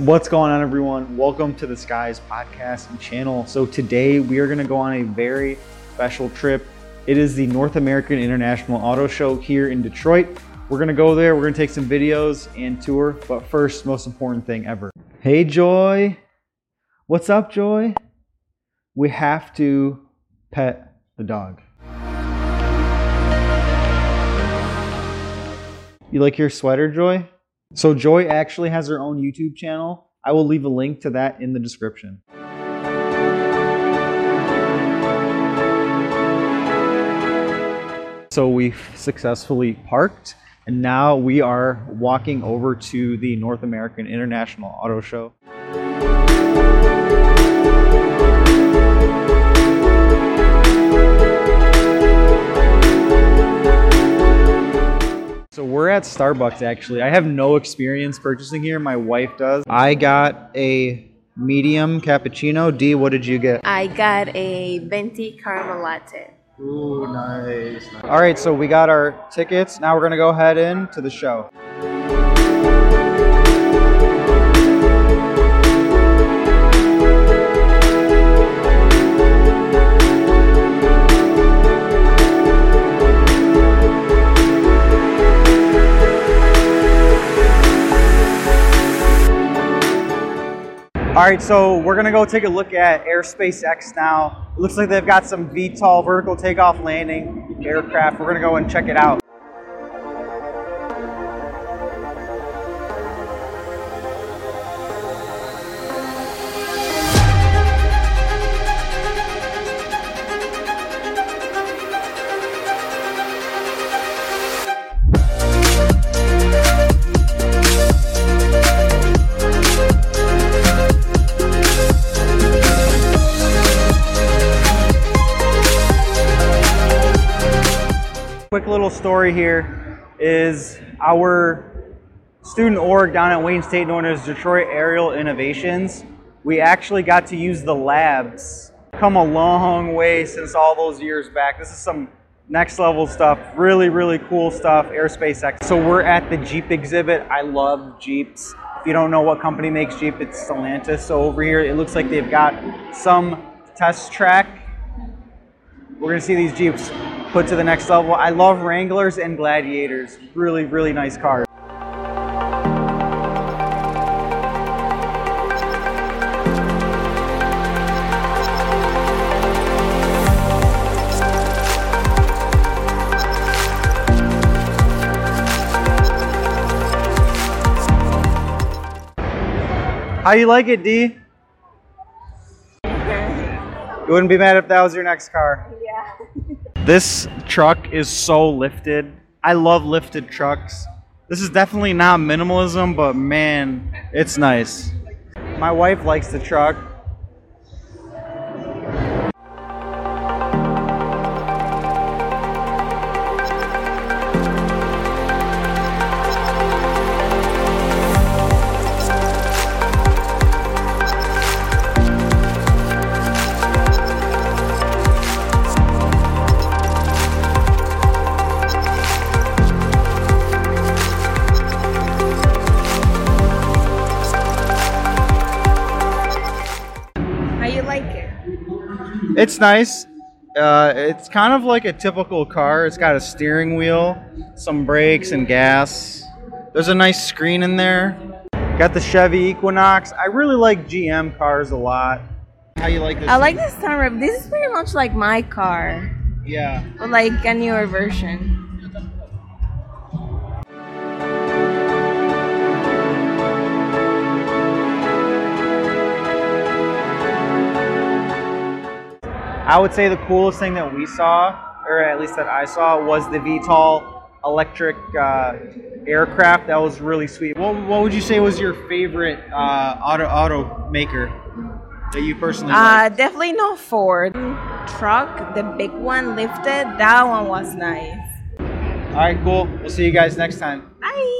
What's going on, everyone? Welcome to the Skies podcast and channel. So, today we are going to go on a very special trip. It is the North American International Auto Show here in Detroit. We're going to go there, we're going to take some videos and tour. But first, most important thing ever. Hey, Joy. What's up, Joy? We have to pet the dog. You like your sweater, Joy? So Joy actually has her own YouTube channel. I will leave a link to that in the description. So we've successfully parked and now we are walking over to the North American International Auto Show. At Starbucks actually. I have no experience purchasing here. My wife does. I got a medium cappuccino. D, what did you get? I got a venti caramel latte. Ooh, nice. All right, so we got our tickets. Now we're gonna go head in to the show. All right, so we're gonna go take a look at Airspace X now. It looks like they've got some VTOL vertical takeoff landing aircraft. We're gonna go and check it out. Little story here is our student org down at Wayne State known as Detroit Aerial Innovations. We actually got to use the labs. Come a long way since all those years back. This is some next level stuff. Really, really cool stuff. Airspace X. So we're at the Jeep exhibit. I love Jeeps. If you don't know what company makes Jeep, it's Stellantis. So over here, it looks like they've got some test track. We're gonna see these Jeeps put to the next level. I love Wranglers and Gladiators. Really, really nice cars. How you like it, D? You wouldn't be mad if that was your next car. Yeah. This truck is so lifted. I love lifted trucks. This is definitely not minimalism, but man, it's nice. My wife likes the truck. You like it? It's nice. Uh, it's kind of like a typical car. It's got a steering wheel, some brakes, and gas. There's a nice screen in there. Got the Chevy Equinox. I really like GM cars a lot. How you like this? I like this sunroof. This is pretty much like my car, Yeah. but like a newer version. I would say the coolest thing that we saw, or at least that I saw, was the VTOL electric uh, aircraft. That was really sweet. What, what would you say was your favorite uh, auto maker that you personally Uh, definitely not Ford truck. The big one lifted. That one was nice. All right, cool. We'll see you guys next time. Bye.